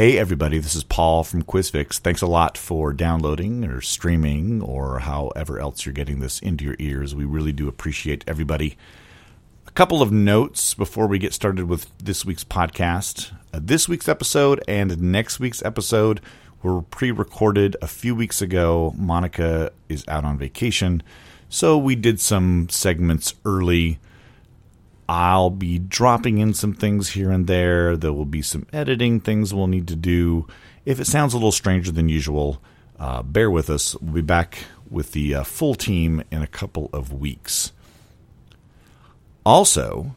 Hey, everybody, this is Paul from QuizFix. Thanks a lot for downloading or streaming or however else you're getting this into your ears. We really do appreciate everybody. A couple of notes before we get started with this week's podcast. Uh, this week's episode and next week's episode were pre recorded a few weeks ago. Monika is out on vacation, so we did some segments early. I'll be dropping in some things here and there. There will be some editing things we'll need to do. If it sounds a little stranger than usual, uh, bear with us. We'll be back with the uh, full team in a couple of weeks. Also,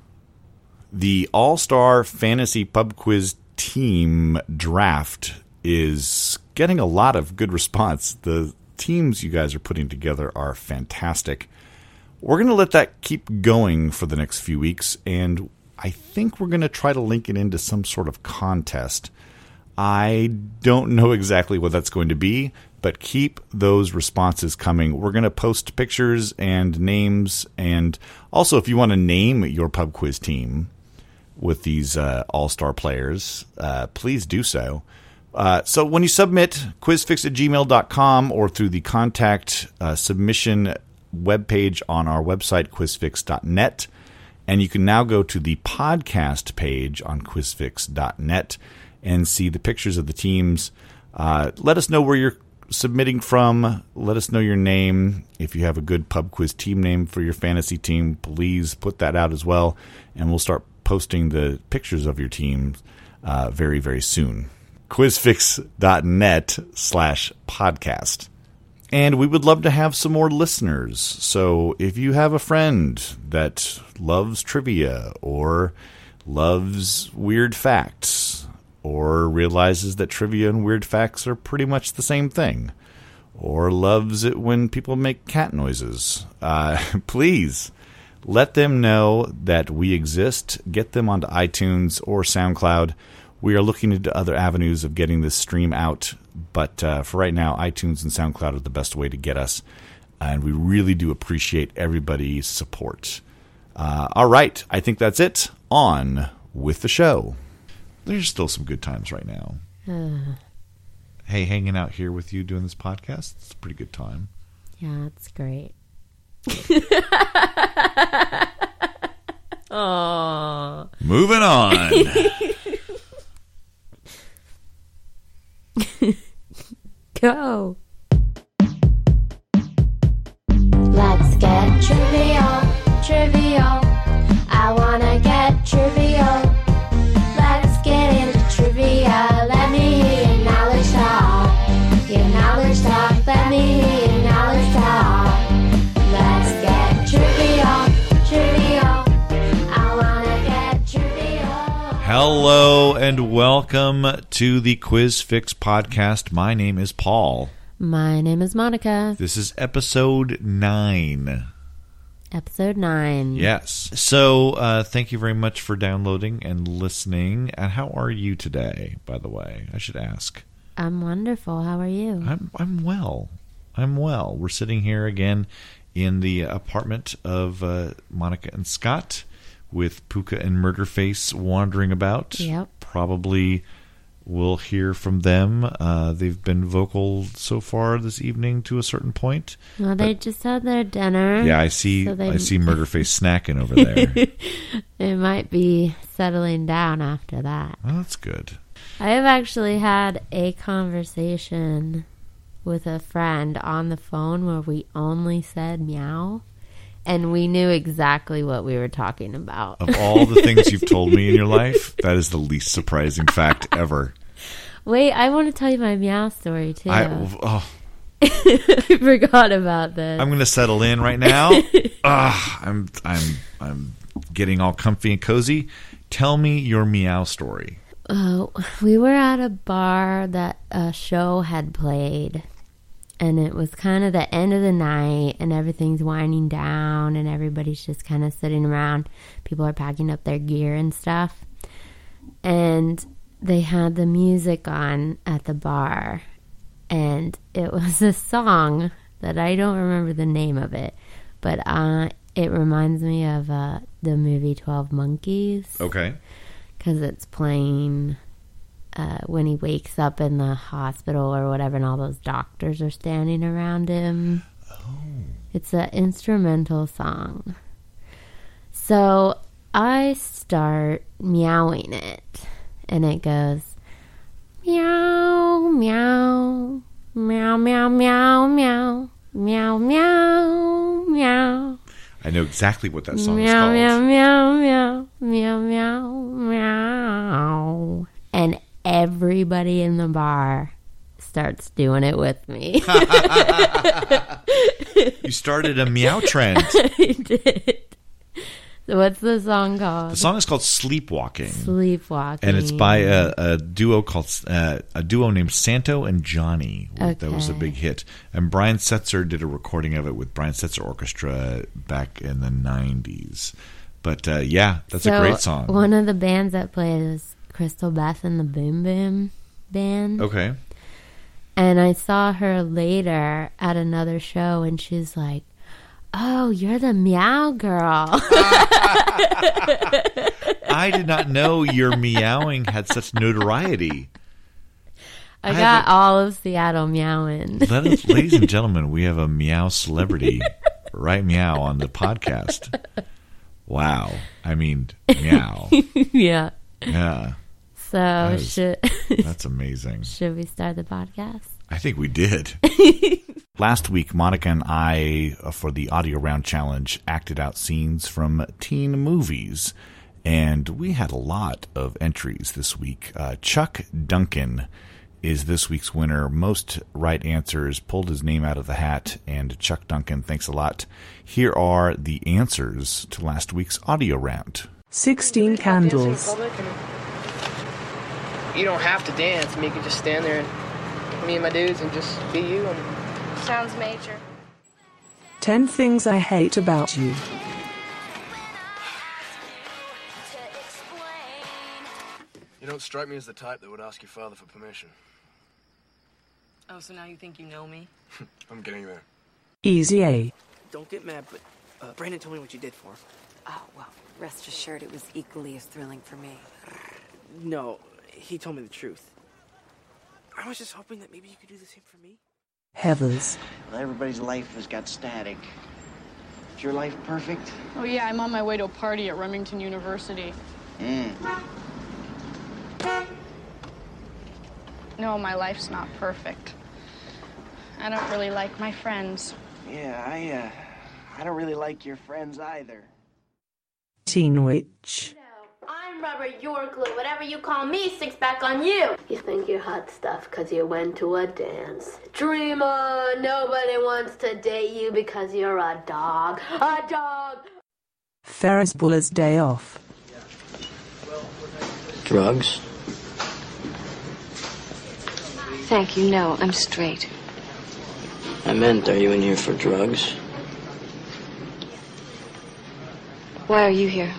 the All Star Fantasy Pub Quiz Team Draft is getting a lot of good response. The teams you guys are putting together are fantastic. We're going to let that keep going for the next few weeks, and I think we're going to try to link it into some sort of contest. I don't know exactly what that's going to be, but keep those responses coming. We're going to post pictures and names, and also if you want to name your pub quiz team with these uh, all star players, uh, please do so. Uh, so when you submit quizfix at gmail.com or through the contact uh, submission webpage on our website, quizfix.net. And you can now go to the podcast page on quizfix.net and see the pictures of the teams. Uh, let us know where you're submitting from. Let us know your name. If you have a good pub quiz team name for your fantasy team, please put that out as well. And we'll start posting the pictures of your team uh, very, very soon. Quizfix.net slash podcast. And we would love to have some more listeners. So if you have a friend that loves trivia or loves weird facts or realizes that trivia and weird facts are pretty much the same thing or loves it when people make cat noises, uh, please let them know that we exist. Get them onto iTunes or SoundCloud. We are looking into other avenues of getting this stream out but uh, for right now, iTunes and SoundCloud are the best way to get us. And we really do appreciate everybody's support. Uh, all right. I think that's it. On with the show. There's still some good times right now. Uh. Hey, hanging out here with you doing this podcast, it's a pretty good time. Yeah, it's great. oh. Moving on. Go. Let's get trivial, trivial. I wanna get trivial. Hello and welcome to the Quiz Fix podcast. My name is Paul. My name is Monika. This is episode nine. Episode 9. Yes. So, uh, thank you very much for downloading and listening. And how are you today, by the way? I should ask. I'm wonderful. How are you? I'm I'm well. I'm well. We're sitting here again in the apartment of uh, Monika and Scott with Puka and Murderface wandering about. Yep. Probably we'll hear from them. Uh, they've been vocal so far this evening to a certain point. Well, they just had their dinner. Yeah, I see. so they- I see Murderface snacking over there. It might be settling down after that. well, that's good. I have actually had a conversation with a friend on the phone where we only said meow and we knew exactly what we were talking about. Of all the things you've told me in your life, that is the least surprising fact ever. Wait, I want to tell you my meow story too. I, I, oh, forgot about this. I'm going to settle in right now. Ah, I'm I'm I'm getting all comfy and cozy. Tell me your meow story. Oh, we were at a bar that a show had played, and it was kind of the end of the night, and everything's winding down, and everybody's just kind of sitting around. People are packing up their gear and stuff, and they had the music on at the bar, and it was a song that I don't remember the name of it, but uh, it reminds me of uh, the movie Twelve Monkeys Okay. because it's playing uh, when he wakes up in the hospital or whatever, and all those doctors are standing around him. It's an instrumental song. So I start meowing it, and it goes meow, meow, meow, meow, meow, meow, meow, meow, meow. I know exactly what that song is called. meow, meow, meow, meow, meow, meow. And everybody in the bar starts doing it with me. You started a meow trend. I did. So what's the song called? The song is called Sleepwalking. Sleepwalking. and it's by a, a duo called uh, a duo named Santo and Johnny. That was a big hit. And Brian Setzer did a recording of it with Brian Setzer Orchestra back in the '90s. But uh, yeah, that's a great song. One of the bands that played is Crystal Beth and the Boom Boom Band. okay, And I saw her later at another show, and she's like, "Oh, you're the Meow Girl." I did not know your meowing had such notoriety. I I got a- all of Seattle meowing. Us, ladies and gentlemen, we have a meow celebrity, right? Meow on the podcast. Wow, I mean, meow. yeah. Yeah, So is- should that's amazing. should we start the podcast? I think we did. Last week, Monika and I, uh, for the audio round challenge, acted out scenes from teen movies. And we had a lot of entries this week. Uh, Chuck Duncan is this week's winner. Most right answers pulled his name out of the hat. And Chuck Duncan, thanks a lot. Here are the answers to last week's audio round. 16 candles. Dancing in public and You don't have to dance. I mean, you can just stand there and me and my dudes and just be you. And Sounds major. 10 things I hate about you. You don't strike me as the type that would ask your father for permission. Oh, so now you think you know me? I'm getting there. Easy A. don't get mad, but uh, Brandon told me what you did for him. Oh, well, rest assured it was equally as thrilling for me. No, he told me the truth. I was just hoping that maybe you could do the same for me. Heathers. Well, everybody's life has got static. Is your life perfect? Oh, yeah, I'm on my way to a party at Remington University. Mm. No, my life's not perfect. I don't really like my friends. Yeah, I, uh, I don't really like your friends either. Teen Witch. I'm rubber, you're glue. Whatever you call me, sticks back on you. You think you're hot stuff because you went to a dance. Dreamer, nobody wants to date you because you're a dog. A dog. Ferris Bueller's Day Off. Drugs? Thank you. No, I'm straight. I meant, are you in here for drugs? Why are you here?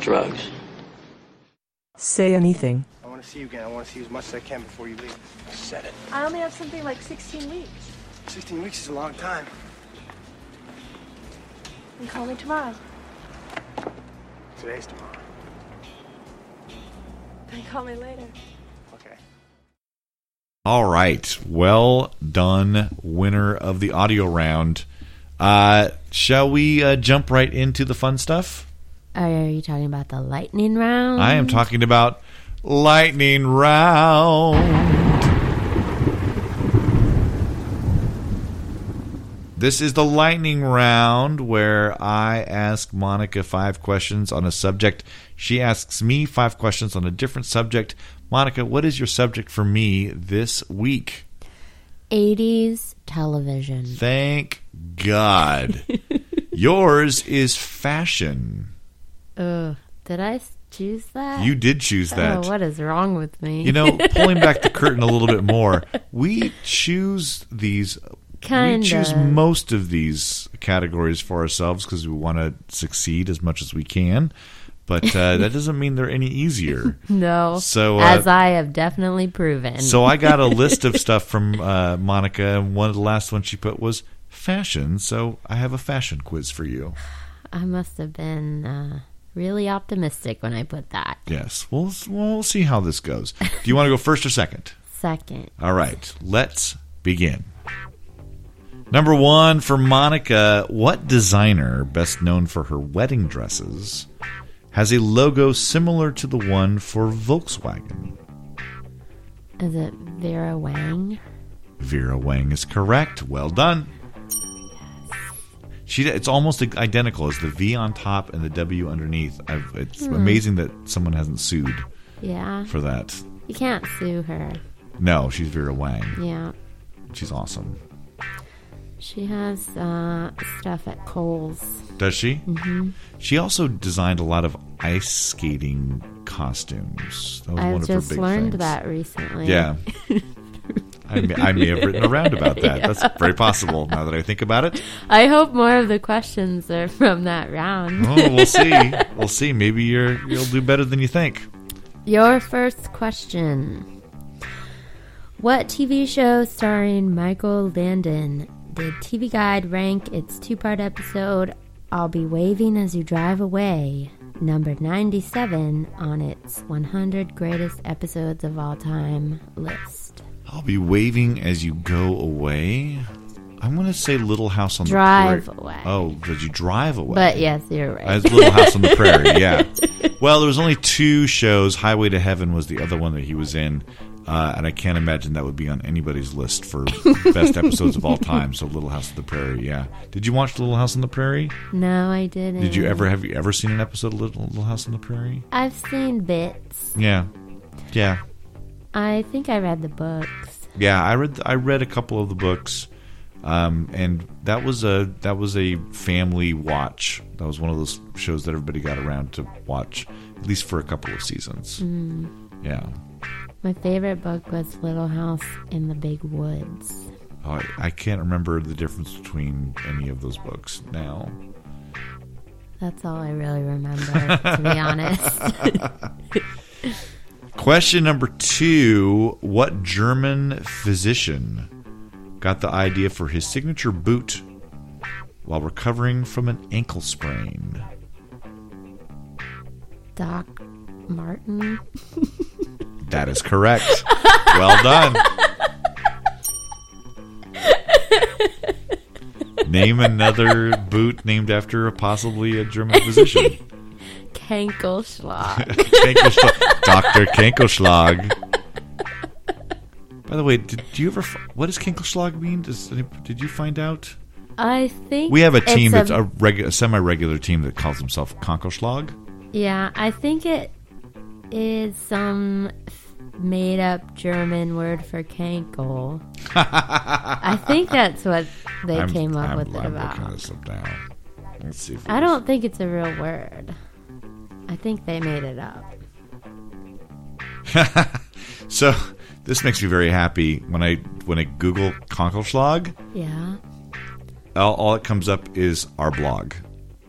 Drugs. Say anything. I want to see you again. I want to see you as much as I can before you leave. I said it. I only have something like 16 weeks. 16 weeks is a long time. And call me tomorrow. Today's tomorrow. Then call me later. Okay. All right. Well done, winner of the audio round. Uh, shall we uh, jump right into the fun stuff? Oh, Are you talking about the lightning round? I am talking about lightning round. This is the lightning round where I ask Monika five questions on a subject. She asks me five questions on a different subject. Monika, what is your subject for me this week? 80s television. Thank God. Yours is fashion. Ugh, did I choose that? You did choose that. Oh, what is wrong with me? You know, pulling back the curtain a little bit more, we choose these. Kind we choose most of these categories for ourselves because we want to succeed as much as we can. But uh, that doesn't mean they're any easier. no. So, uh, as I have definitely proven. So I got a list of stuff from uh, Monika, and one of the last ones she put was fashion. So I have a fashion quiz for you. I must have been uh, really optimistic when I put that. Yes. We'll we'll see how this goes. Do you want to go first or second? Second. All right. Let's begin. Number one for Monika. What designer, best known for her wedding dresses, has a logo similar to the one for Volkswagen? Is it Vera Wang? Vera Wang is correct. Well done. She, it's almost identical as the V on top and the W underneath. I've, it's Hmm. amazing that someone hasn't sued Yeah. for that. You can't sue her. No, she's Vera Wang. Yeah. She's awesome. She has uh, stuff at Kohl's. Does she? Mhm. She also designed a lot of ice skating costumes. I one of her just learned things. that recently. Yeah. I may, I may have written around about that. Yeah. That's very possible now that I think about it. I hope more of the questions are from that round. Oh, we'll see. We'll see. Maybe you're you'll do better than you think. Your first question. What TV show starring Michael Landon did TV Guide rank its two part episode I'll Be Waving As You Drive Away, number 97 on its 100 greatest episodes of all time list? I'll be waving as you go away. I'm going to say Little House on Drive the Prairie. away. Oh, did you drive away? But yes, you're right. As Little House on the Prairie, yeah. Well, there was only two shows. Highway to Heaven was the other one that he was in, uh, and I can't imagine that would be on anybody's list for best episodes of all time. So, Little House on the Prairie, yeah. Did you watch Little House on the Prairie? No, I didn't. Did you ever have you ever seen an episode of Little, Little House on the Prairie? I've seen bits. Yeah, yeah, I think I read the books. yeah. I read I read a couple of the books, um, and that was a that was a family watch. That was one of those shows that everybody got around to watch, at least for a couple of seasons. Mm. Yeah. My favorite book was Little House in the Big Woods. Oh, I, I can't remember the difference between any of those books now. That's all I really remember, to be honest. Question number two What German physician got the idea for his signature boot while recovering from an ankle sprain? Doc Martin. That is correct. well done. Name another boot named after a possibly a German physician. Kankelschlag. Kankelschlag. Dr. Kankelschlag. By the way, did you ever? f- What does Kankelschlag mean? Does any, did you find out? I think We have a team it's that's a, regu- a semi-regular team that calls himself Kankelschlag. Yeah, I think it is some made up German word for kankel. I think that's what they I'm- came up I'm- with it I'm about. up now. Let's see. I don't think it's a real word. I think they made it up. so this makes me very happy when I when I Google Kankelschlag. Yeah. All, all it comes up is our blog.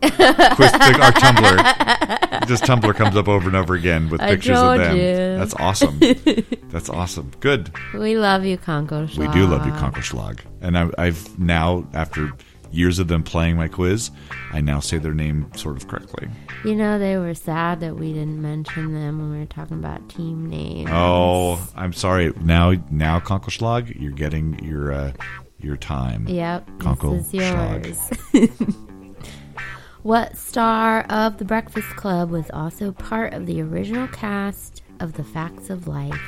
Quiz, our Tumblr. Just Tumblr comes up over and over again with I pictures of them. you. That's awesome. That's awesome. Good. We love you, Kankelschlag. We do love you, Kankelschlag. And I, I've now, after years of them playing my quiz, I now say their name sort of correctly. You know, they were sad that we didn't mention them when we were talking about team names. Oh, I'm sorry. Now, now, Kankelschlag, you're getting your uh, your time. Yep, Konkel this is yours. what star of The Breakfast Club was also part of the original cast of The Facts of Life?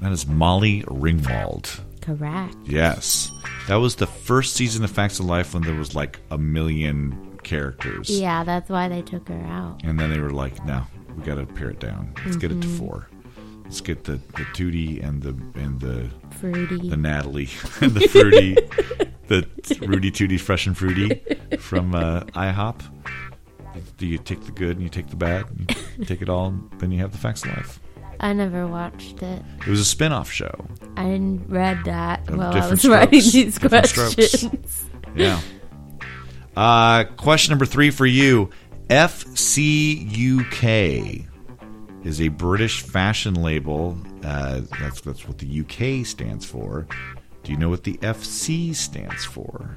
That is Molly Ringwald. Correct. Yes. That was the first season of Facts of Life when there was like a million characters. Yeah, that's why they took her out. And then they were like, no, we got to pare it down. Let's get it to Mhm. four. Let's get the, the Tootie and the and the Fruity. the Natalie and the Fruity, the Rooty Tooty Fresh and Fruity from uh, IHOP. Do you take the good and you take the bad, and you take it all, and then you have the Facts of Life. I never watched it. It was a spin-off show. I didn't read that Of while I was writing these strokes. questions. Yeah. Uh, question number three for you. FCUK is a British fashion label. Uh, that's that's what the UK stands for. Do you know what the FC stands for?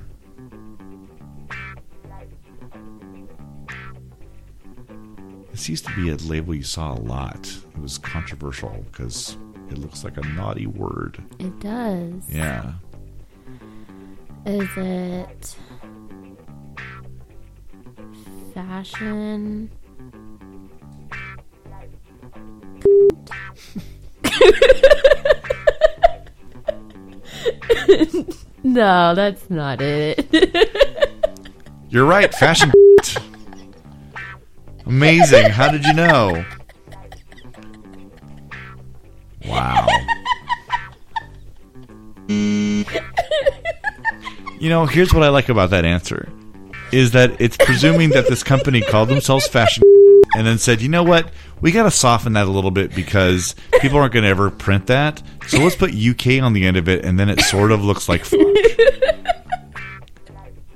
This used to be a label you saw a lot. It was controversial because it looks like a naughty word. It does. Yeah. Is it fashion? no, that's not it. You're right. Fashion. Amazing. How did you know? Wow. You know, here's what I like about that answer is that it's presuming that this company called themselves Fashion and then said, you know what? We got to soften that a little bit because people aren't going to ever print that. So let's put UK on the end of it and then it sort of looks like fuck.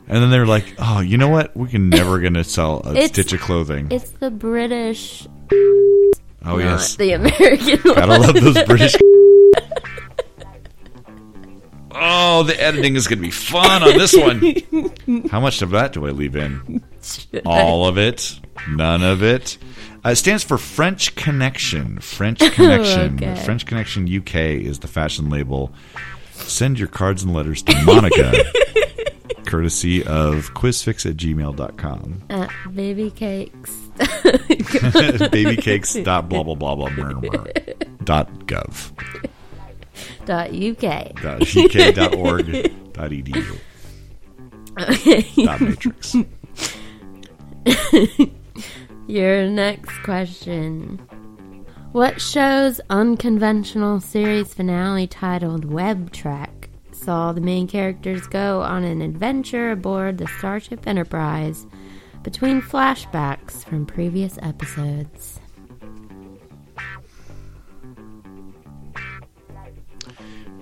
And then they're like, oh, you know what? We're never going to sell a It's- stitch of clothing. it's the British, oh, not yes. the American Gotta one. love those British. oh, the editing is going to be fun on this one. How much of that do I leave in? All of it? None of it? Uh, it stands for French Connection. French Connection. Okay. French Connection UK is the fashion label. Send your cards and letters to Monika, courtesy of quizfix at gmail.com. Uh, baby cakes. Babycakes dot blah blah blah blah blah blah dot gov. dot UK. dot uk dot org dot edu dot matrix. Your next question. What show's unconventional series finale titled Web Trek saw the main characters go on an adventure aboard the Starship Enterprise between flashbacks from previous episodes?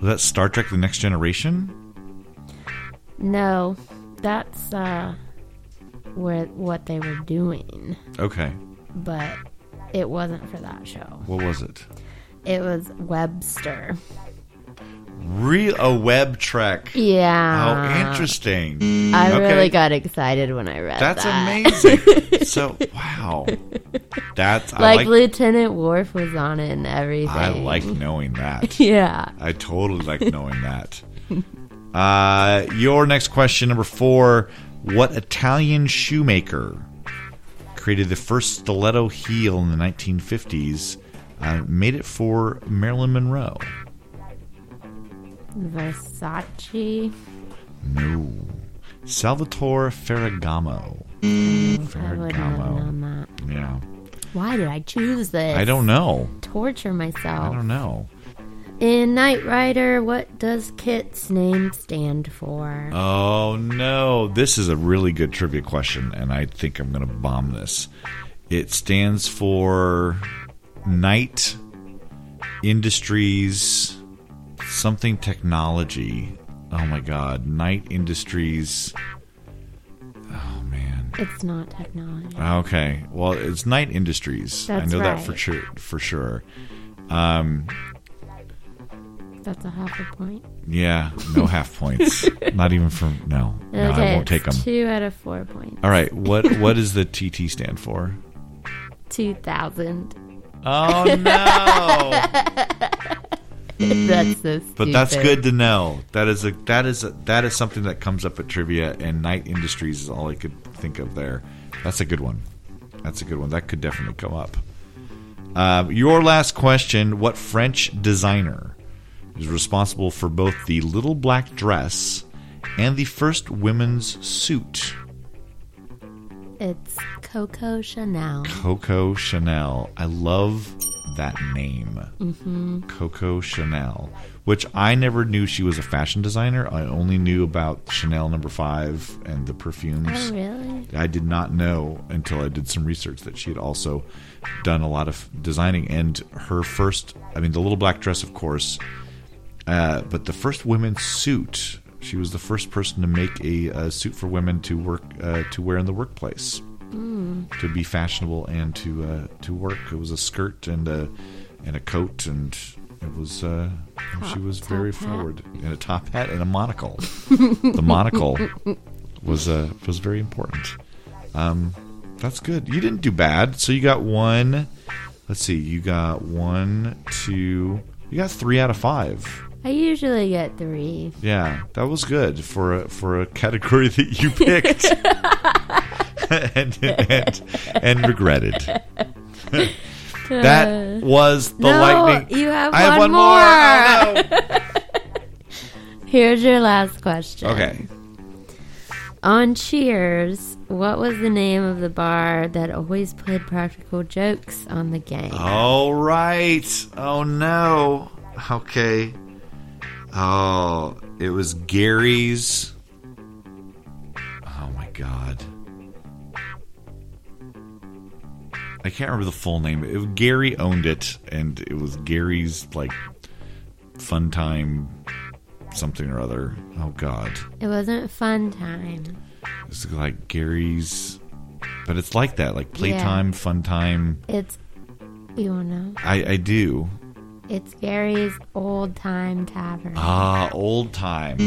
Was that Star Trek: The Next Generation? No, that's uh where what they were doing, Okay, but it wasn't for that show. what was it? It was Webster. Real a web trek. Yeah. Oh, interesting. I Okay. really got excited when I read that. That's that. amazing. so wow, that's I like, like. Lieutenant Worf was on it and everything. I like knowing that. Yeah. I totally like knowing that. Uh, your next question, number four. What Italian shoemaker created the first stiletto heel in the 1950s? Uh, made it for Marilyn Monroe. Versace. No. Salvatore Ferragamo. Have Ferragamo. Yeah. Why did I choose this? I don't know. Torture myself. I don't know. In Knight Rider, what does Kit's name stand for? Oh no, this is a really good trivia question, and I think I'm going to bomb this. It stands for Knight Industries something technology. Oh my god, Knight Industries. Oh man. It's not technology. Okay, well, it's Knight Industries. I That's know that for sure. For sure. Um, That's a half a point. yeah, no half points. Not even from no. No, I won't take them. two out of four points. All right, what what does the TT stand for? 2000. Oh no! That's so stupid. but that's good to know. That is a that is a, that is something that comes up at trivia, and Knight Industries is all I could think of there. That's a good one. That's a good one. That could definitely come up. Uh, your last question: What French designer is responsible for both the little black dress and the first women's suit? It's Coco Chanel. Coco Chanel. I love that name. Mm-hmm. Coco Chanel, which I never knew she was a fashion designer. I only knew about Chanel number 5 and the perfumes. Oh, really? I did not know until I did some research that she had also done a lot of designing and her first I mean the little black dress of course uh, but the first women's suit she was the first person to make a, a suit for women to work uh, to wear in the workplace Mm. to be fashionable and to uh, to work. It was a skirt and a and a coat, and it was uh, she was very hat. forward and a top hat and a monocle. the monocle was uh, was very important. Um, That's good. You didn't do bad. So you got one. Let's see. You got one, two. You got three out of five. I usually get three. Yeah, that was good for a, for a category that you picked and, and and regretted. that was the no, lightning. you have I have one more. more. Oh, Here's your last question. Okay. On Cheers, what was the name of the bar that always played practical jokes on the gang? All right. Oh no. Okay. Oh, it was Gary's. Oh my god. I can't remember the full name. It Gary owned it, and it was Gary's like fun time something or other. Oh god. It wasn't fun time. It's like Gary's, but it's like that, like playtime, fun time. It's you wanna know? I I do. It's Gary's old time tavern. Ah, old time.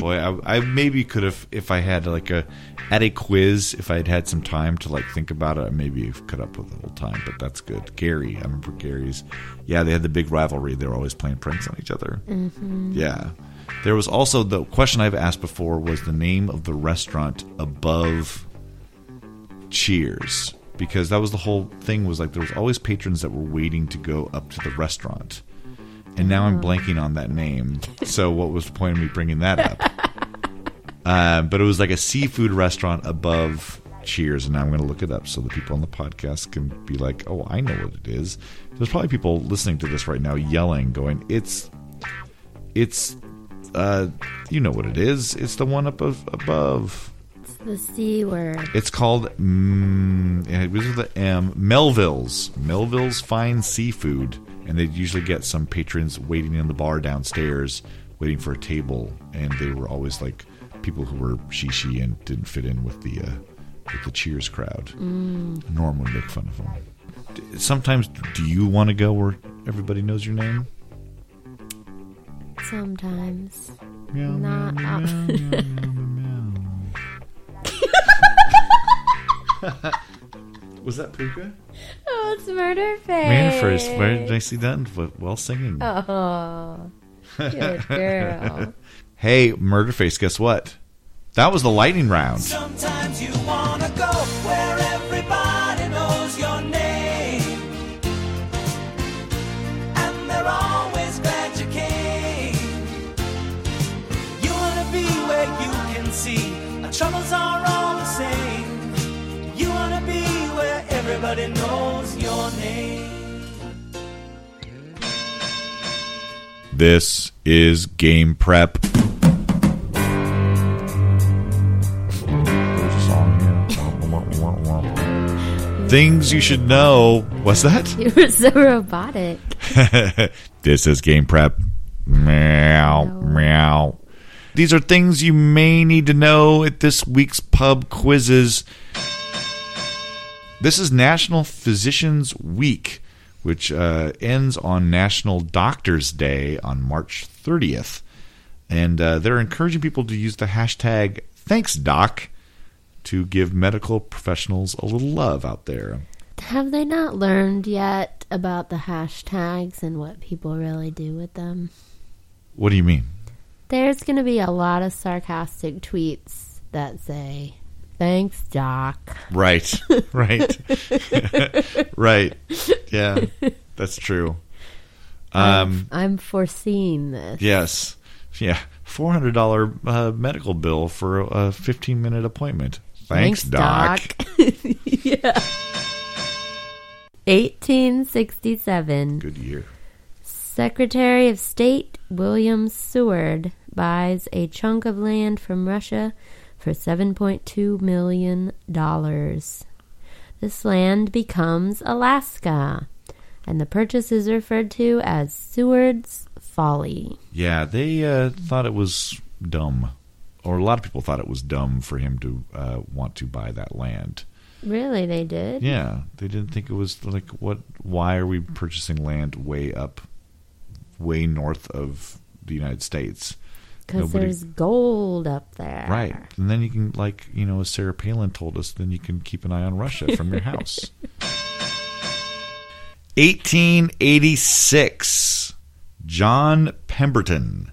Boy, I, I maybe could have if I had like a at a quiz if I had had some time to like think about it. I maybe have cut up with the old time, but that's good. Gary, I remember Gary's. Yeah, they had the big rivalry. They were always playing pranks on each other. Mm-hmm. Yeah. There was also the question I've asked before was the name of the restaurant above Cheers because that was the whole thing was like there was always patrons that were waiting to go up to the restaurant. And now I'm blanking on that name. So what was the point of me bringing that up? uh, but it was like a seafood restaurant above Cheers, and now I'm going to look it up so the people on the podcast can be like, "Oh, I know what it is." There's probably people listening to this right now yelling, going, "It's, it's, uh, you know what it is? It's the one up of, above." The C word. It's called mm, it was with the M Melville's Melville's Fine Seafood, and they'd usually get some patrons waiting in the bar downstairs, waiting for a table, and they were always like people who were shishi and didn't fit in with the uh, with the Cheers crowd. Norm would make fun of them. Sometimes, do you want to go where everybody knows your name? Sometimes. Not often. Was that Puka? Oh, it's murder face. Man first, where did I see that? Well, singing. Oh, good girl. Hey, Murderface, guess what? That was the lightning round. Knows your name. This is Game Prep. There's a song here. Things you should know. What's that? You were so robotic. this is Game Prep. Meow, meow. These are things you may need to know at this week's pub quizzes. This is National Physicians Week, which uh, ends on National Doctors Day on March 30th. And uh, they're encouraging people to use the hashtag ThanksDoc to give medical professionals a little love out there. Have they not learned yet about the hashtags and what people really do with them? What do you mean? There's going to be a lot of sarcastic tweets that say, Thanks, Doc. Right, right, right. Yeah, that's true. Um, I'm foreseeing this. yes, yeah. Four hundred dollar uh, medical bill for a fifteen minute appointment. Thanks, doc. yeah. 1867. Good year. Secretary of State William Seward buys a chunk of land from Russia for $7.2 million. This land becomes Alaska, and the purchase is referred to as Seward's Folly. Yeah, they uh, thought it was dumb, or a lot of people thought it was dumb for him to uh, want to buy that land. Really, they did? Yeah, they didn't think it was like what? Why are we purchasing land way up, way north of the United States? Because there's gold up there. Right. And then you can, like, you know, as Sarah Palin told us, then you can keep an eye on Russia from your house. 1886. John Pemberton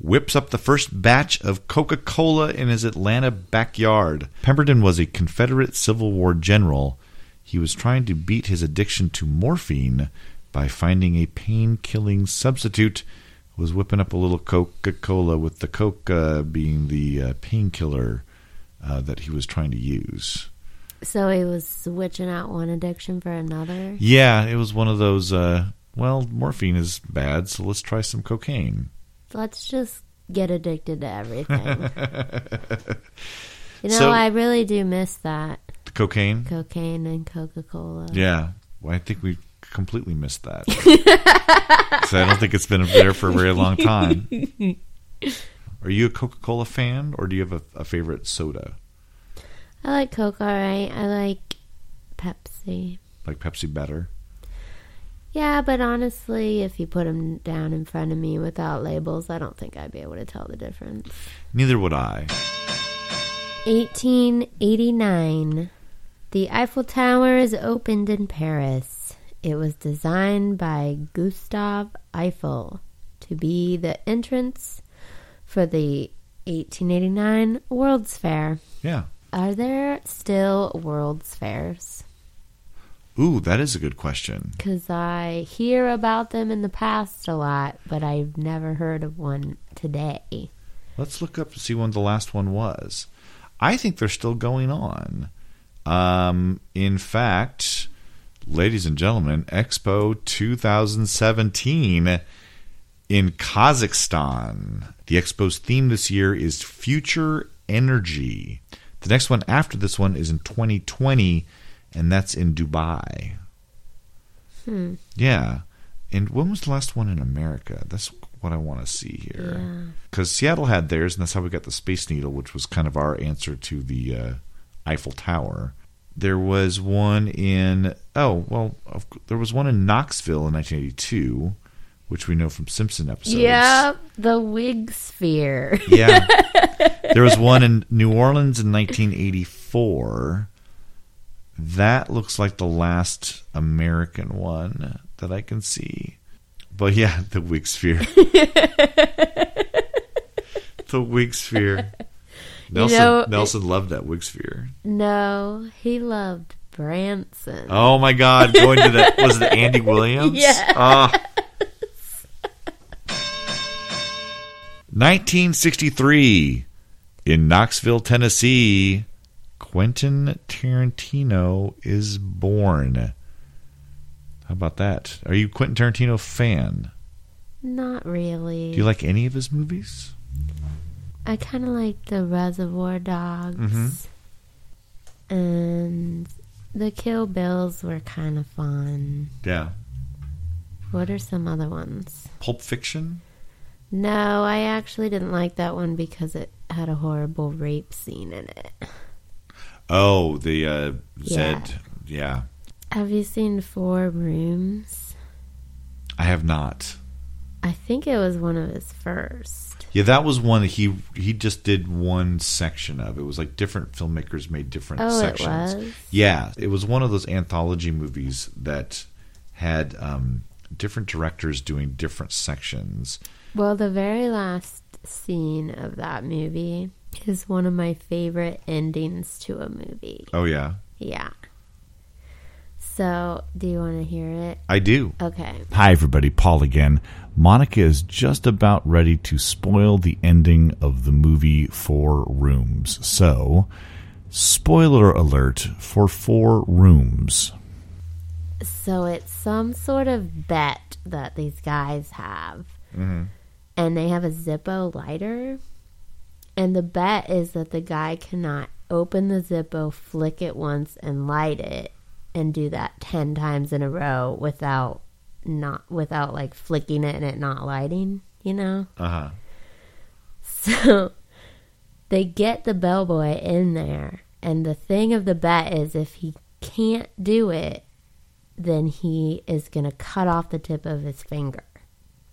whips up the first batch of Coca Cola in his Atlanta backyard. Pemberton was a Confederate Civil War general. He was trying to beat his addiction to morphine by finding a pain killing substitute. Was whipping up a little Coca Cola with the Coca being the uh, painkiller uh, that he was trying to use. So he was switching out one addiction for another. Yeah, it was one of those. Uh, well, morphine is bad, so let's try some cocaine. Let's just get addicted to everything. you know, So- I really do miss that The cocaine. cocaine and Coca Cola. Yeah, well, I think we completely missed that. so I don't think it's been there for a very long time. Are you a Coca Cola fan, or do you have a, a favorite soda I like Coke, alright. I like Pepsi. like Pepsi better? Yeah, but honestly, if you put them down in front of me without labels, I don't think I'd be able to tell the difference. Neither would I. 1889. The Eiffel Tower is opened in Paris. It was designed by Gustave Eiffel to be the entrance for the 1889 World's Fair. Yeah. Are there still World's Fairs? Ooh, that is a good question. Because I hear about them in the past a lot, but I've never heard of one today. Let's look up to see when the last one was. I think they're still going on. Um, in fact, ladies and gentlemen, Expo 2017 in Kazakhstan. The expo's theme this year is future energy. The next one after this one is in 2020, and that's in Dubai. Hmm. Yeah. And when was the last one in America? That's what I want to see here. Yeah. Because Seattle had theirs, and that's how we got the Space Needle, which was kind of our answer to the uh, Eiffel Tower. There was one in, oh, well, there was one in Knoxville in 1982, which we know from Simpson episodes. Yeah, the wig sphere. Yeah. there was one in New Orleans in 1984. That looks like the last American one that I can see. But yeah, the wig sphere. the wig sphere. Nelson know, Nelson loved that wig sphere. no, he loved Branson. Oh my God! Going to that was it Andy Williams? Yeah. Ah. 1963 in Knoxville, Tennessee, Quentin Tarantino is born. How about that? Are you a Quentin Tarantino fan? Not really. Do you like any of his movies? I kind of like the Reservoir Dogs. Mhm. And the Kill Bills were kind of fun. Yeah. What are some other ones? Pulp Fiction? No, I actually didn't like that one because it had a horrible rape scene in it. Oh, the uh, Zed. Yeah. Have you seen Four Rooms? I have not. I think it was one of his first. Yeah, that was one that he he just did one section of. It was like different filmmakers made different Oh, it sections. was? Yeah, it was one of those anthology movies that had um, different directors doing different sections. Well, the very last scene of that movie is one of my favorite endings to a movie. Oh yeah, Yeah. So, do you want to hear it? I do. Okay. Hi, everybody. Paul again. Monika is just about ready to spoil the ending of the movie Four Rooms. So, spoiler alert for Four Rooms. So, it's some sort of bet that these guys have. Mm-hmm. And they have a Zippo lighter. And the bet is that the guy cannot open the Zippo, flick it once, and light it, and do that 10 times in a row without not without like flicking it and it not lighting, you know? Uh huh. So they get the bellboy in there, and the thing of the bet is if he can't do it, then he is going to cut off the tip of his finger.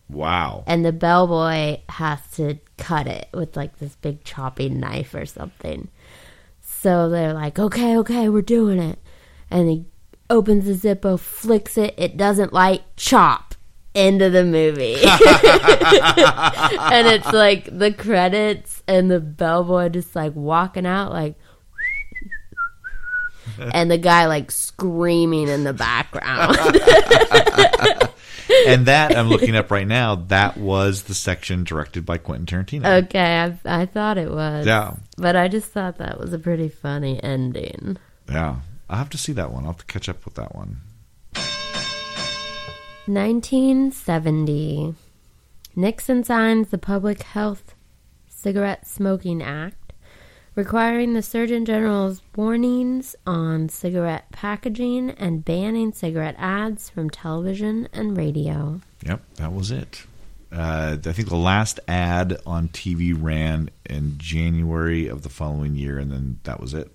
Wow. And the bellboy has to cut it with like this big chopping knife or something. So they're like, okay, okay, we're doing it. And he opens the Zippo, flicks it, it doesn't light, chop. End of the movie. and it's like the credits and the bellboy just like walking out, like, and the guy like screaming in the background. and that I'm looking up right now. That was the section directed by Quentin Tarantino. okay, I, I thought it was. Yeah. But I just thought that was a pretty funny ending. Yeah, I'll have to see that one. I'll have to catch up with that one. 1970. Nixon signs the Public Health Cigarette Smoking Act, requiring the Surgeon General's warnings on cigarette packaging and banning cigarette ads from television and radio. Yep, that was it. Uh, I think the last ad on TV ran in January of the following year, and then that was it.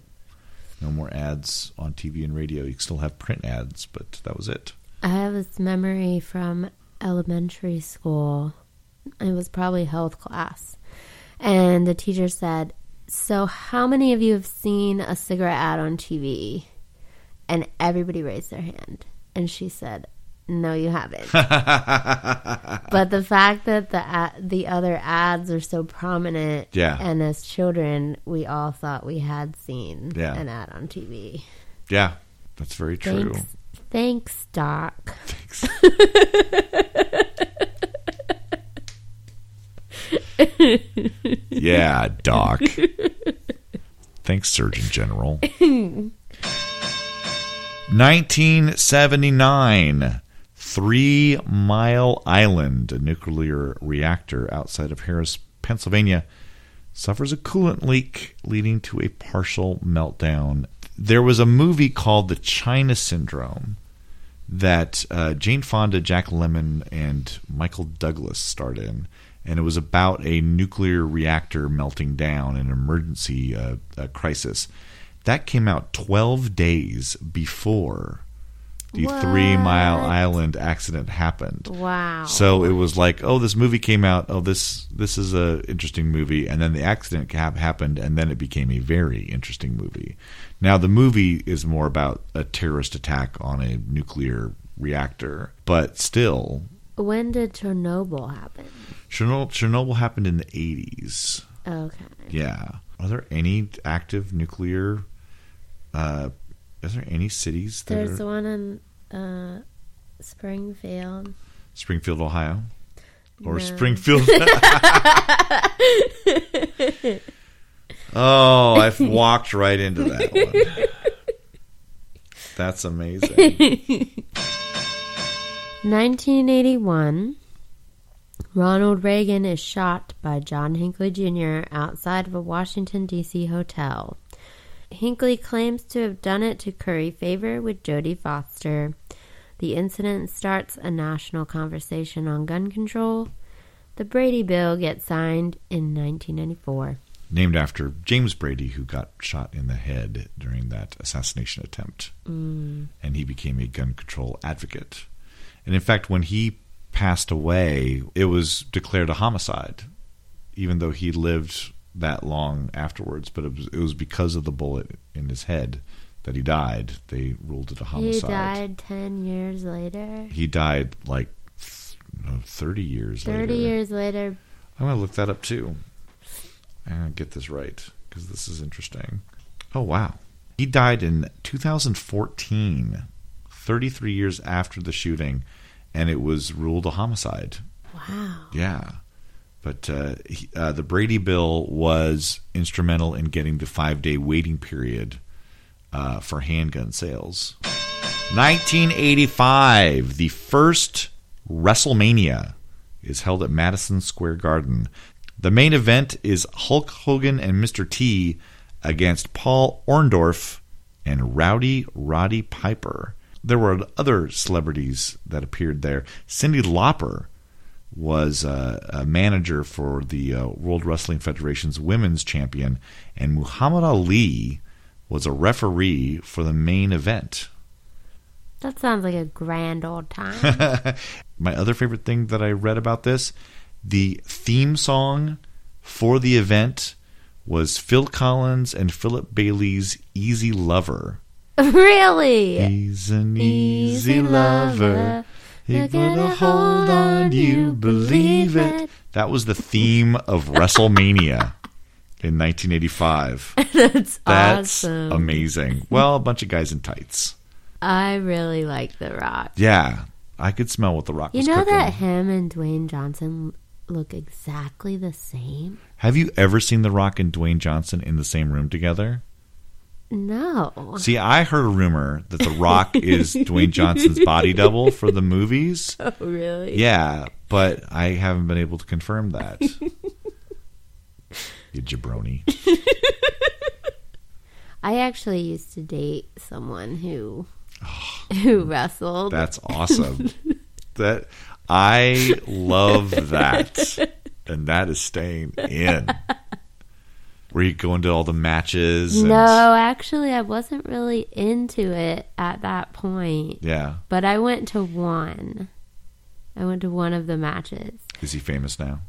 No more ads on TV and radio. You still have print ads, but that was it. I have this memory from elementary school. It was probably health class. And the teacher said, So, how many of you have seen a cigarette ad on TV? And everybody raised their hand. And she said, No, you haven't. but the fact that the ad, the other ads are so prominent, Yeah. and as children, we all thought we had seen Yeah. an ad on TV. Yeah, that's very true. Thanks, thanks, Doc. Yeah, Doc. Thanks, Surgeon General. 1979. Three Mile Island, a nuclear reactor outside of Harris, Pennsylvania, suffers a coolant leak, leading to a partial meltdown. There was a movie called The China Syndrome that uh, Jane Fonda, Jack Lemmon, and Michael Douglas starred in, and it was about a nuclear reactor melting down, in an emergency uh, crisis. That came out 12 days before the Three Mile Island accident happened. Wow. So it was like, oh, this movie came out. Oh, this this is a interesting movie, and then the accident hap- happened, and then it became a very interesting movie. Now the movie is more about a terrorist attack on a nuclear reactor, but still, When did Chernobyl happen? Chernobyl, Chernobyl happened in the eighties. Okay. Yeah, are there any active nuclear? Uh, is there any cities that There's are one in uh, Springfield. Springfield, Ohio, or No. Springfield? Oh, I've walked right into that one. That's amazing. 1981. Ronald Reagan is shot by John Hinckley Jr. outside of a Washington, D.C. hotel. Hinckley claims to have done it to curry favor with Jodie Foster. The incident starts a national conversation on gun control. The Brady Bill gets signed in 1994. Named after James Brady, who got shot in the head during that assassination attempt. Mm. And he became a gun control advocate. And in fact, when he passed away, it was declared a homicide, even though he lived that long afterwards. But it was, it was because of the bullet in his head that he died. They ruled it a homicide. He died 10 years later. He died like th- no, 30 years 30 later. years later. I'm going to look that up too. I'm going to get this right because this is interesting. Oh, wow. He died in 2014, 33 years after the shooting, and it was ruled a homicide. Wow. Yeah. But uh, he, uh, the Brady Bill was instrumental in getting the five day waiting period uh, for handgun sales. 1985, the first WrestleMania is held at Madison Square Garden. The main event is Hulk Hogan and Mr. T against Paul Orndorff and Rowdy Roddy Piper. There were other celebrities that appeared there. Cyndi Lauper was uh, a manager for the uh, World Wrestling Federation's women's champion, and Muhammad Ali was a referee for the main event. That sounds like a grand old time. My other favorite thing that I read about this the theme song for the event was Phil Collins and Philip Bailey's Easy Lover. Really? He's an easy lover. He put a hold on you, believe it. That was the theme of WrestleMania in 1985. That's, That's awesome. amazing. Well, a bunch of guys in tights. I really like The Rock. Yeah, I could smell what the Rock was cooking You know cooking. that him and Dwayne Johnson look exactly the same? Have you ever seen the Rock and Dwayne Johnson in the same room together? No. See, I heard a rumor that The Rock is Dwayne Johnson's body double for the movies. Oh, really? Yeah, but I haven't been able to confirm that. you jabroni. I actually used to date someone who who wrestled. That's awesome. that I love that, and that is staying in. Where you going to all the matches. And, no, actually, I wasn't really into it at that point. Yeah. But I went to one. I went to one of the matches. Is he famous now?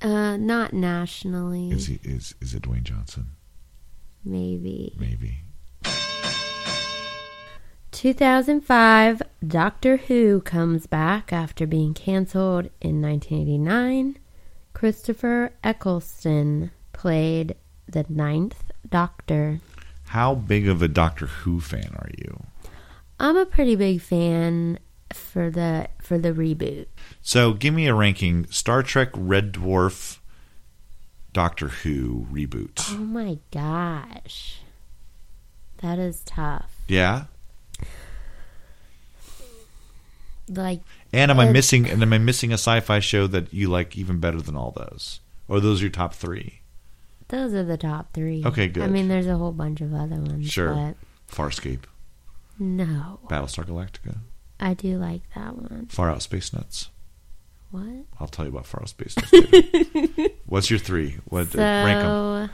Uh, not nationally. Is he is is it Dwayne Johnson? Maybe. Maybe. 2005, Doctor Who comes back after being canceled in 1989. Christopher Eccleston played the ninth Doctor. How big of a Doctor Who fan are you? I'm a pretty big fan for the for the reboot. So give me a ranking: Star Trek, Red Dwarf, Doctor Who reboot. Oh my gosh. That is tough. Yeah. Like And am I uh, missing? And am I missing a sci-fi show that you like even better than all those? Or are those your top three? Those are the top 3. Okay, good. I mean there's a whole bunch of other ones, Sure. but Farscape, no. Battlestar Galactica, I do like that one. Far Out Space Nuts. What? I'll tell you about Far Out Space Nuts. later. What's your three? What So, uh, rank 'em?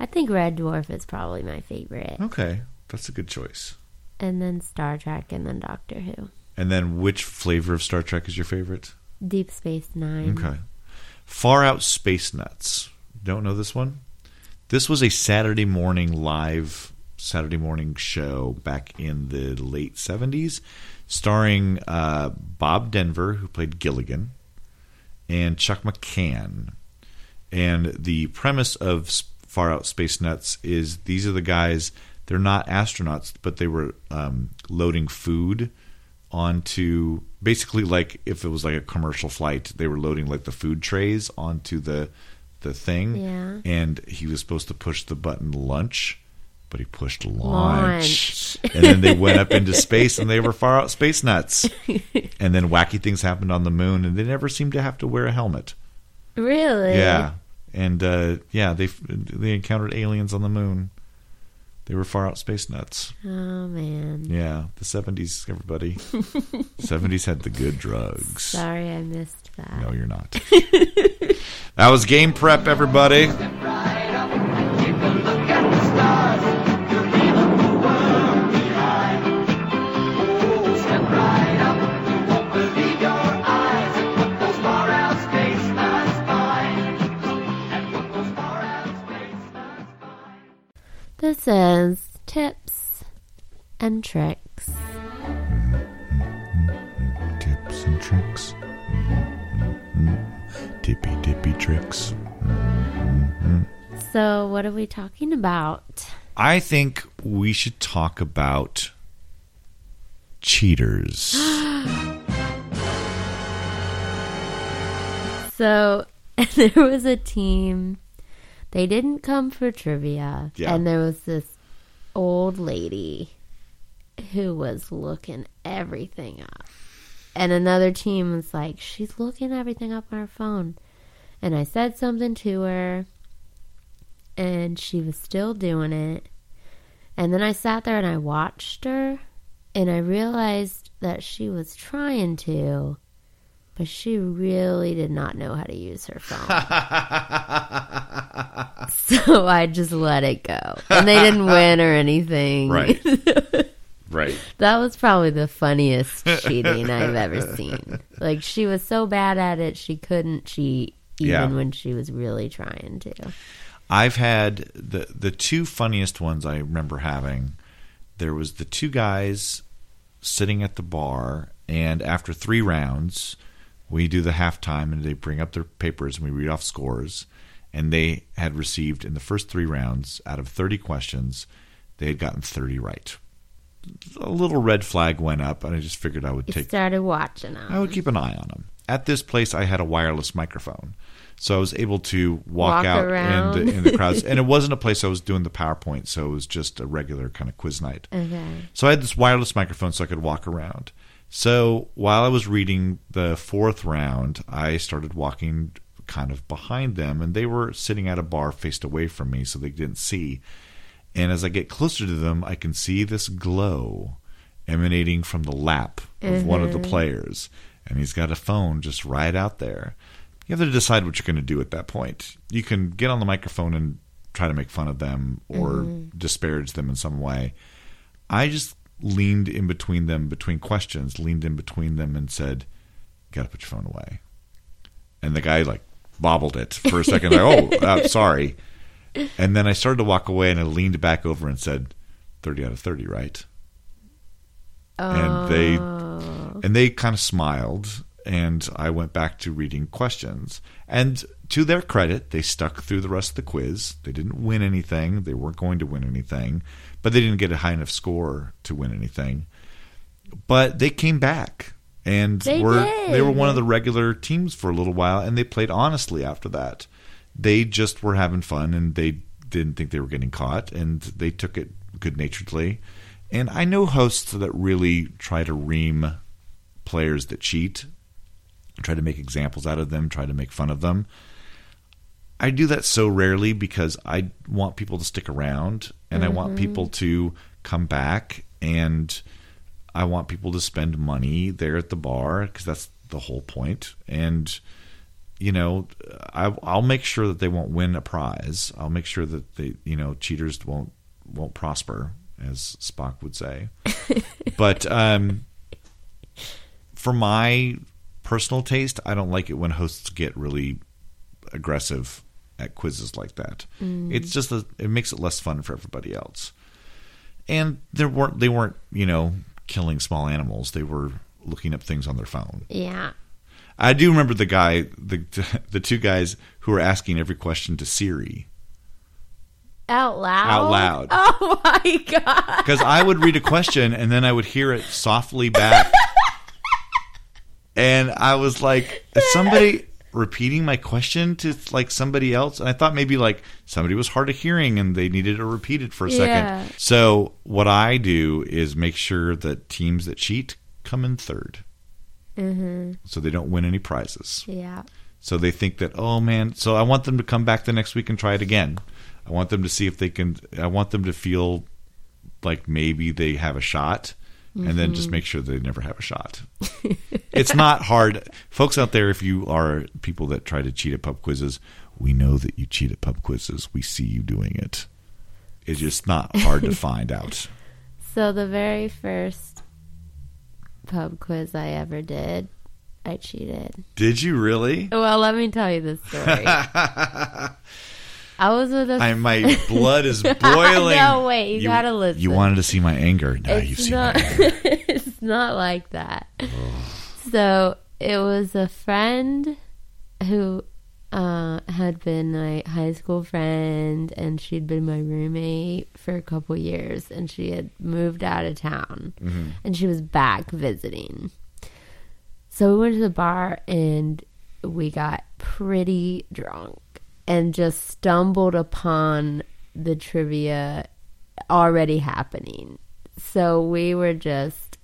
I think Red Dwarf is probably my favorite. Okay, that's a good choice. And then Star Trek and then Doctor Who. And then, which flavor of Star Trek is your favorite? Deep Space Nine. Okay. Far Out Space Nuts. Don't know this one? This was a Saturday morning live Saturday morning show back in the late 70s, starring uh, Bob Denver, who played Gilligan, and Chuck McCann. And the premise of Far Out Space Nuts is these are the guys, they're not astronauts, but they were um, loading food onto basically like if it was like a commercial flight, they were loading like the food trays onto the the thing. Yeah. And he was supposed to push the button lunch, but he pushed launch. Launch. and then they went up into space and they were far out space nuts. and then wacky things happened on the moon and they never seemed to have to wear a helmet. Really? Yeah. And uh, yeah, they they encountered aliens on the moon. They were far out space nuts. Oh man. Yeah, the seventies, everybody. Seventies had the good drugs. Sorry I missed that. No, you're not. that was game prep, everybody. This is tips and tricks. Tips and tricks. Tippy tippy tricks. So what are we talking about? I think we should talk about cheaters. So there was a team. They didn't come for trivia. Yeah. And there was this old lady who was looking everything up. And another team was like, she's looking everything up on her phone. And I said something to her, and she was still doing it. And then I sat there and I watched her, and I realized that she was trying to, but she really did not know how to use her phone. so I just let it go. And they didn't win or anything. Right. Right. That was probably the funniest cheating I've ever seen. Like she was so bad at it, she couldn't cheat even Yeah. when she was really trying to. I've had the the two funniest ones I remember having. There was the two guys sitting at the bar, and after three rounds, we do the halftime, and they bring up their papers, and we read off scores. And they had received in the first three rounds, out of thirty questions, they had gotten thirty right. A little red flag went up, and I just figured I would You take started watching them. I would keep an eye on them. At this place, I had a wireless microphone, so I was able to walk, Walk out around. in the, in the crowds. and it wasn't a place I was doing the PowerPoint, so it was just a regular kind of quiz night. Okay. So I had this wireless microphone, so I could walk around. So while I was reading the fourth round, I started walking kind of behind them, and they were sitting at a bar faced away from me, so they didn't see. And as I get closer to them, I can see this glow emanating from the lap of one of the Mhm. players. And he's got a phone just right out there. You have to decide what you're going to do at that point. You can get on the microphone and try to make fun of them or Mhm. disparage them in some way. I just leaned in between them, between questions, leaned in between them and said, Gotta put your phone away. And the guy like bobbled it for a second, like, oh, uh, sorry. And then I started to walk away and I leaned back over and said, 30 out of 30, right? And they Oh. and they kind of smiled and I went back to reading questions. And to their credit, they stuck through the rest of the quiz. They didn't win anything. They weren't going to win anything, but they didn't get a high enough score to win anything. But they came back and They were did. they were one of the regular teams for a little while and they played honestly after that. They just were having fun and they didn't think they were getting caught and they took it good naturedly. And I know hosts that really try to ream players that cheat, try to make examples out of them, try to make fun of them. I do that so rarely because I want people to stick around and I want Mhm. people to come back and I want people to spend money there at the bar because that's the whole point. And you know, I, I'll make sure that they won't win a prize. I'll make sure that they, you know, cheaters won't won't prosper, as Spock would say. but um, for my personal taste, I don't like it when hosts get really aggressive at quizzes like that. Mm. It's just a, it makes it less fun for everybody else. And there weren't they weren't you know killing small animals. They were looking up things on their phone. Yeah. I do remember the guy, the the two guys who were asking every question to Siri Out loud. Out loud. Oh my god. because I would read a question and then I would hear it softly back, and I was like, "Is somebody repeating my question to like somebody else?" And I thought maybe like somebody was hard of hearing and they needed to repeat it for a Yeah. second. So what I do is make sure that teams that cheat come in third, Mhm. so they don't win any prizes. Yeah. So they think that, oh man, so I want them to come back the next week and try it again. I want them to see if they can, I want them to feel like maybe they have a shot and then just Mhm. make sure they never have a shot. it's not hard. Folks out there, if you are people that try to cheat at pub quizzes, we know that you cheat at pub quizzes. We see you doing it. It's just not hard to find out. So the very first pub quiz I ever did, I cheated. Did you really? Well, let me tell you the story. I was with a. I, my blood is boiling. no, wait, you, gotta listen. You wanted to see my anger. Now you've it's seen not, my anger. it's not like that. So it was a friend who uh, had been my high school friend, and she'd been my roommate for a couple years, and she had moved out of town, Mhm. and she was back visiting. So we went to the bar, and we got pretty drunk, and just stumbled upon the trivia already happening. So we were just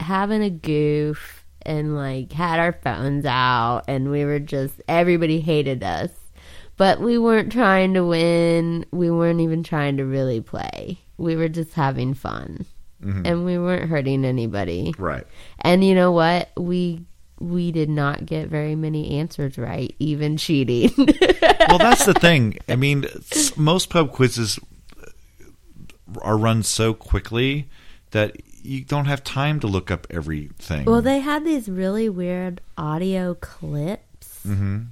having a goof and like had our phones out and we were just everybody hated us. But we weren't trying to win. We weren't even trying to really play. We were just having fun. Mhm. And we weren't hurting anybody. Right. And you know what? We we did not get very many answers right, even cheating. well, that's the thing. I mean, most pub quizzes are run so quickly that you don't have time to look up everything. Well, they had these really weird audio clips, hmm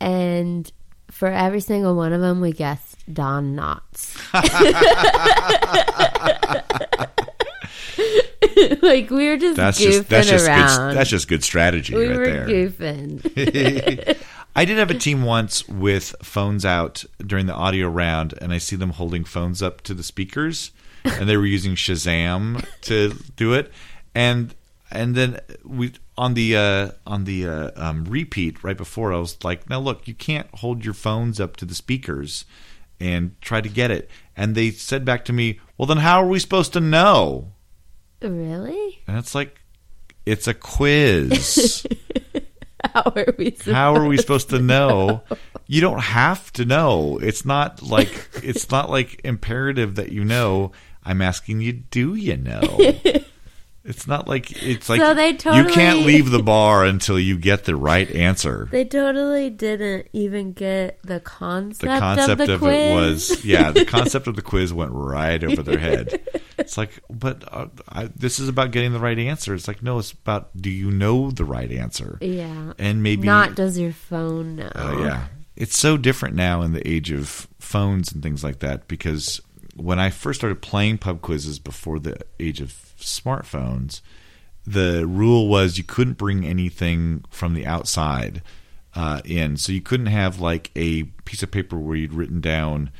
and for every single one of them, we guessed Don Knotts. like we were just That's goofing just that's just around. good. That's just good strategy we right were there. goofing. I did have a team once with phones out during the audio round, and I see them holding phones up to the speakers, and they were using Shazam to do it, and and then we on the uh, on the uh, um, repeat right before I was like, now look, you can't hold your phones up to the speakers and try to get it, and they said back to me, well, then how are we supposed to know? Really? And it's like, it's a quiz. How are we? How are we supposed to know? You don't have to know. It's not like it's not like imperative that you know. I'm asking you, do you know? It's not like it's like So they you can't leave the bar until you get the right answer. They totally didn't even get the concept, The concept of the of, quiz. it was yeah, the concept of the quiz went right over their head. It's like, but uh, I, this is about getting the right answer. It's like, no, it's about do you know the right answer? yeah, And maybe not does your phone know? Oh yeah, it's so different now in the age of phones and things like that. Because when I first started playing pub quizzes before the age of smartphones, the rule was you couldn't bring anything from the outside uh, in. So you couldn't have like a piece of paper where you'd written down,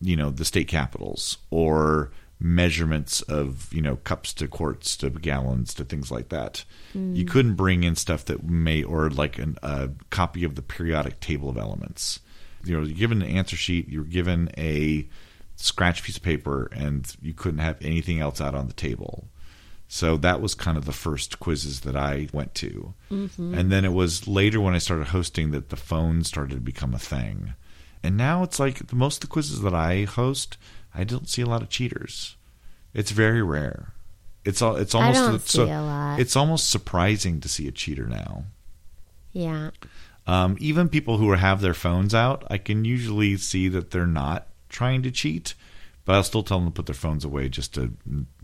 you know, the state capitals or measurements of you know cups to quarts to gallons to things like that. You couldn't bring in stuff that may or like an, a copy of the periodic table of elements. You know, you're given an answer sheet, you're given a scratch piece of paper, and you couldn't have anything else out on the table. So that was kind of the first quizzes that I went to. Mm-hmm. And then it was later when I started hosting that the phone started to become a thing. And now it's like the most of the quizzes that I host, I don't see a lot of cheaters. It's very rare. It's all. It's almost. I don't it's see a lot. It's almost surprising to see a cheater now. Yeah, Um, even people who have their phones out, I can usually see that they're not trying to cheat, but I'll still tell them to put their phones away. Just to,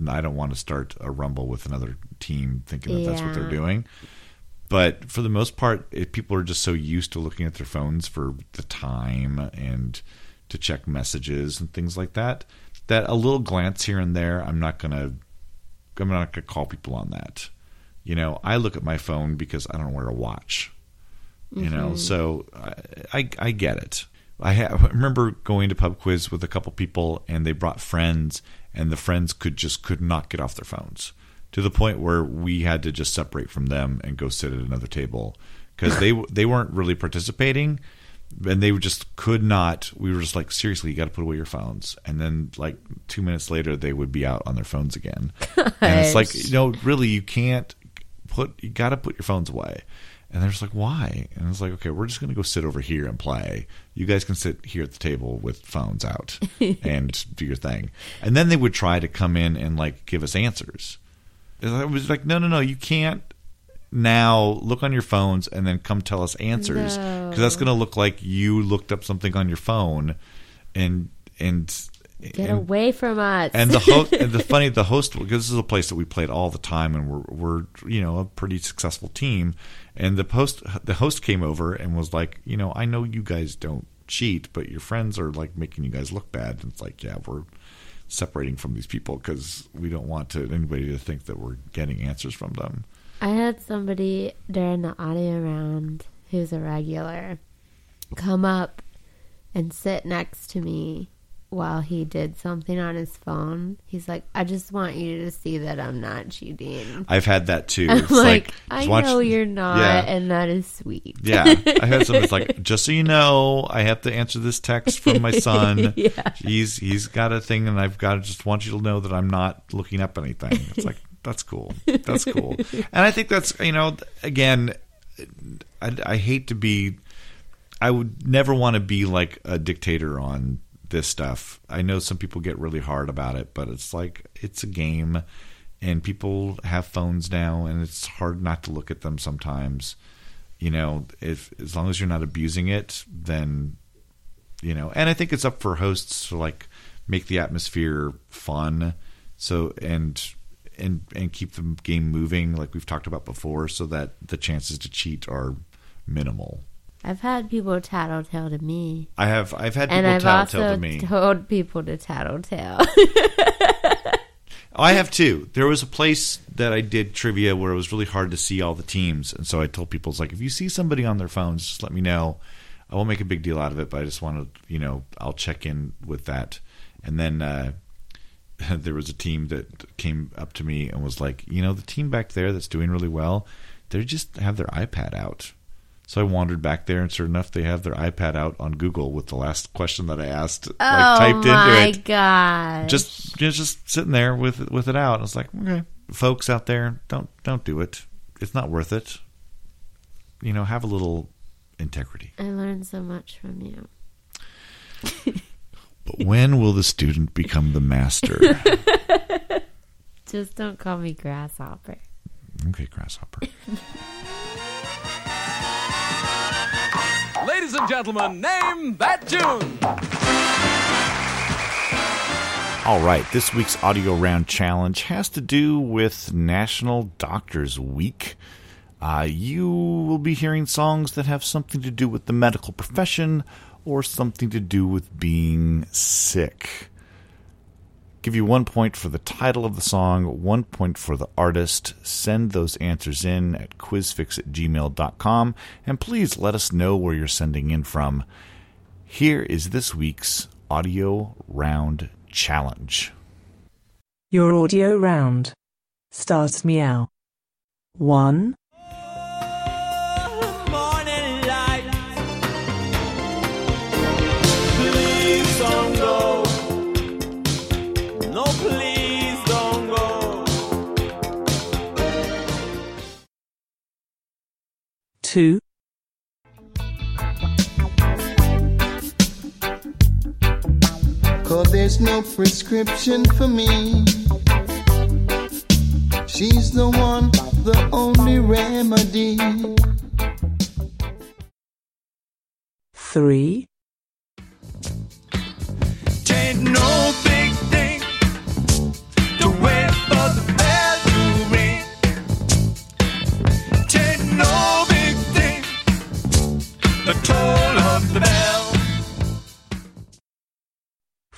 I don't want to start a rumble with another team thinking that that's what they're doing. But for the most part, it, people are just so used to looking at their phones for the time and to check messages and things like that that a little glance here and there, I'm not gonna, I'm not gonna call people on that. You know, I look at my phone because I don't wear a watch. You know mm-hmm. so I, I i get it. I, I remember going to pub quiz with a couple people and they brought friends and the friends could just could not get off their phones to the point where we had to just separate from them and go sit at another table because they they weren't really participating and they just could not we were just like seriously you got to put away your phones. And then like two minutes later they would be out on their phones again. And it's like you know really you can't put you got to put your phones away. And they're just like why? And it's like okay we're just going to go sit over here and play. You guys can sit here at the table with phones out and do your thing. And then they would try to come in and like give us answers. And I was like no no no you can't now look on your phones and then come tell us answers. Because that's going to look like you looked up something on your phone and and get and, away from us. and the host and the funny the host because this is a place that we played all the time and we're we're you know a pretty successful team. And the post the host came over and was like you know I know you guys don't cheat but your friends are like making you guys look bad. And it's like yeah we're separating from these people because we don't want to anybody to think that we're getting answers from them I had somebody during the audio round who's a regular come up and sit next to me while he did something on his phone. He's like, I just want you to see that I'm not cheating. I've had that too I'm It's like, I watch- know you're not, Yeah. and that is sweet. Yeah, I had that's like, just so you know, I have to answer this text from my son. Yeah. He's he's got a thing, and I've got to just want you to know that I'm not looking up anything. It's like that's cool. That's cool. And I think that's you know, again, I, I hate to be. I would never want to be like a dictator on this stuff. I know some people get really hard about it, but it's like it's a game, and people have phones now, and it's hard not to look at them sometimes. You know, if as long as you're not abusing it, then you know. And I think it's up for hosts to like make the atmosphere fun So and and and keep the game moving like we've talked about before, so that the chances to cheat are minimal. I've had people tattletale to me. I have I've had and people I've tattletale to me. told people to tattletale. I have too. There was a place that I did trivia where it was really hard to see all the teams, and so I told people, "It's like if you see somebody on their phones, just let me know. I won't make a big deal out of it, but I just want to, you know, I'll check in with that." And then uh, there was a team that came up to me and was like, "You know, the team back there that's doing really well, they just have their iPad out." So I wandered back there, and sure enough, they have their iPad out on Google with the last question that I asked, like oh typed my into it god! just you know, just sitting there with with it out. I was like, okay, folks out there, don't don't do it. It's not worth it. You know, have a little integrity. I learned so much from you. But when will the student become the master? Just don't call me grasshopper. okay, grasshopper. Ladies and gentlemen, name that tune. All right, this week's audio round challenge has to do with National Doctors Week. Uh, you will be hearing songs that have something to do with the medical profession or something to do with being sick. Give you one point for the title of the song, one point for the artist. Send those answers in at quizfix at gmail.com, and please let us know where you're sending in from. Here is this week's audio round challenge. Your audio round starts meow. One, two, Cause there's no prescription for me. She's the one, the only remedy. three, Ain't no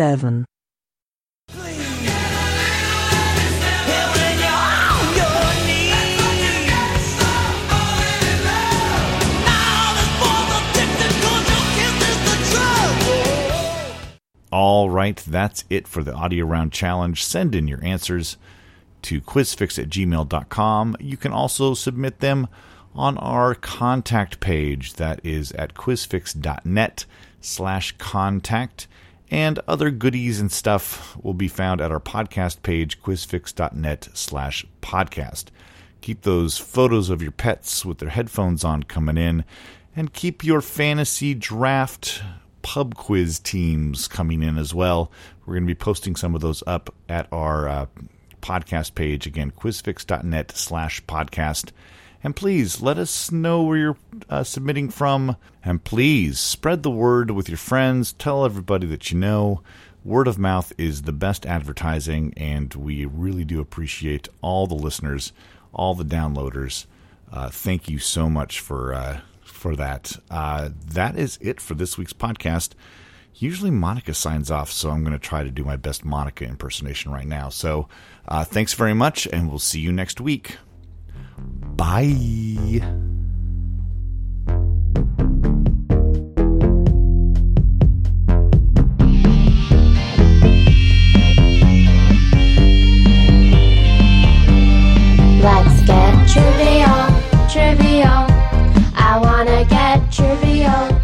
seven, All right, that's it for the audio round challenge. Send in your answers to quizfix at gmail.com. You can also submit them on our contact page that is at quizfix.net slash contact and other goodies and stuff will be found at our podcast page quizfix.net slash podcast. Keep those photos of your pets with their headphones on coming in and keep your fantasy draft pub quiz teams coming in as well. We're going to be posting some of those up at our uh, podcast page again quizfix.net slash podcast and please let us know where you're uh, submitting from. And please spread the word with your friends. Tell everybody that you know. Word of mouth is the best advertising, and we really do appreciate all the listeners, all the downloaders. Uh, thank you so much for uh, for that. Uh, that is it for this week's podcast. Usually Monika signs off, so I'm going to try to do my best Monika impersonation right now. So uh, thanks very much, and we'll see you next week. Bye. Let's get trivial, trivial. I wanna get trivial.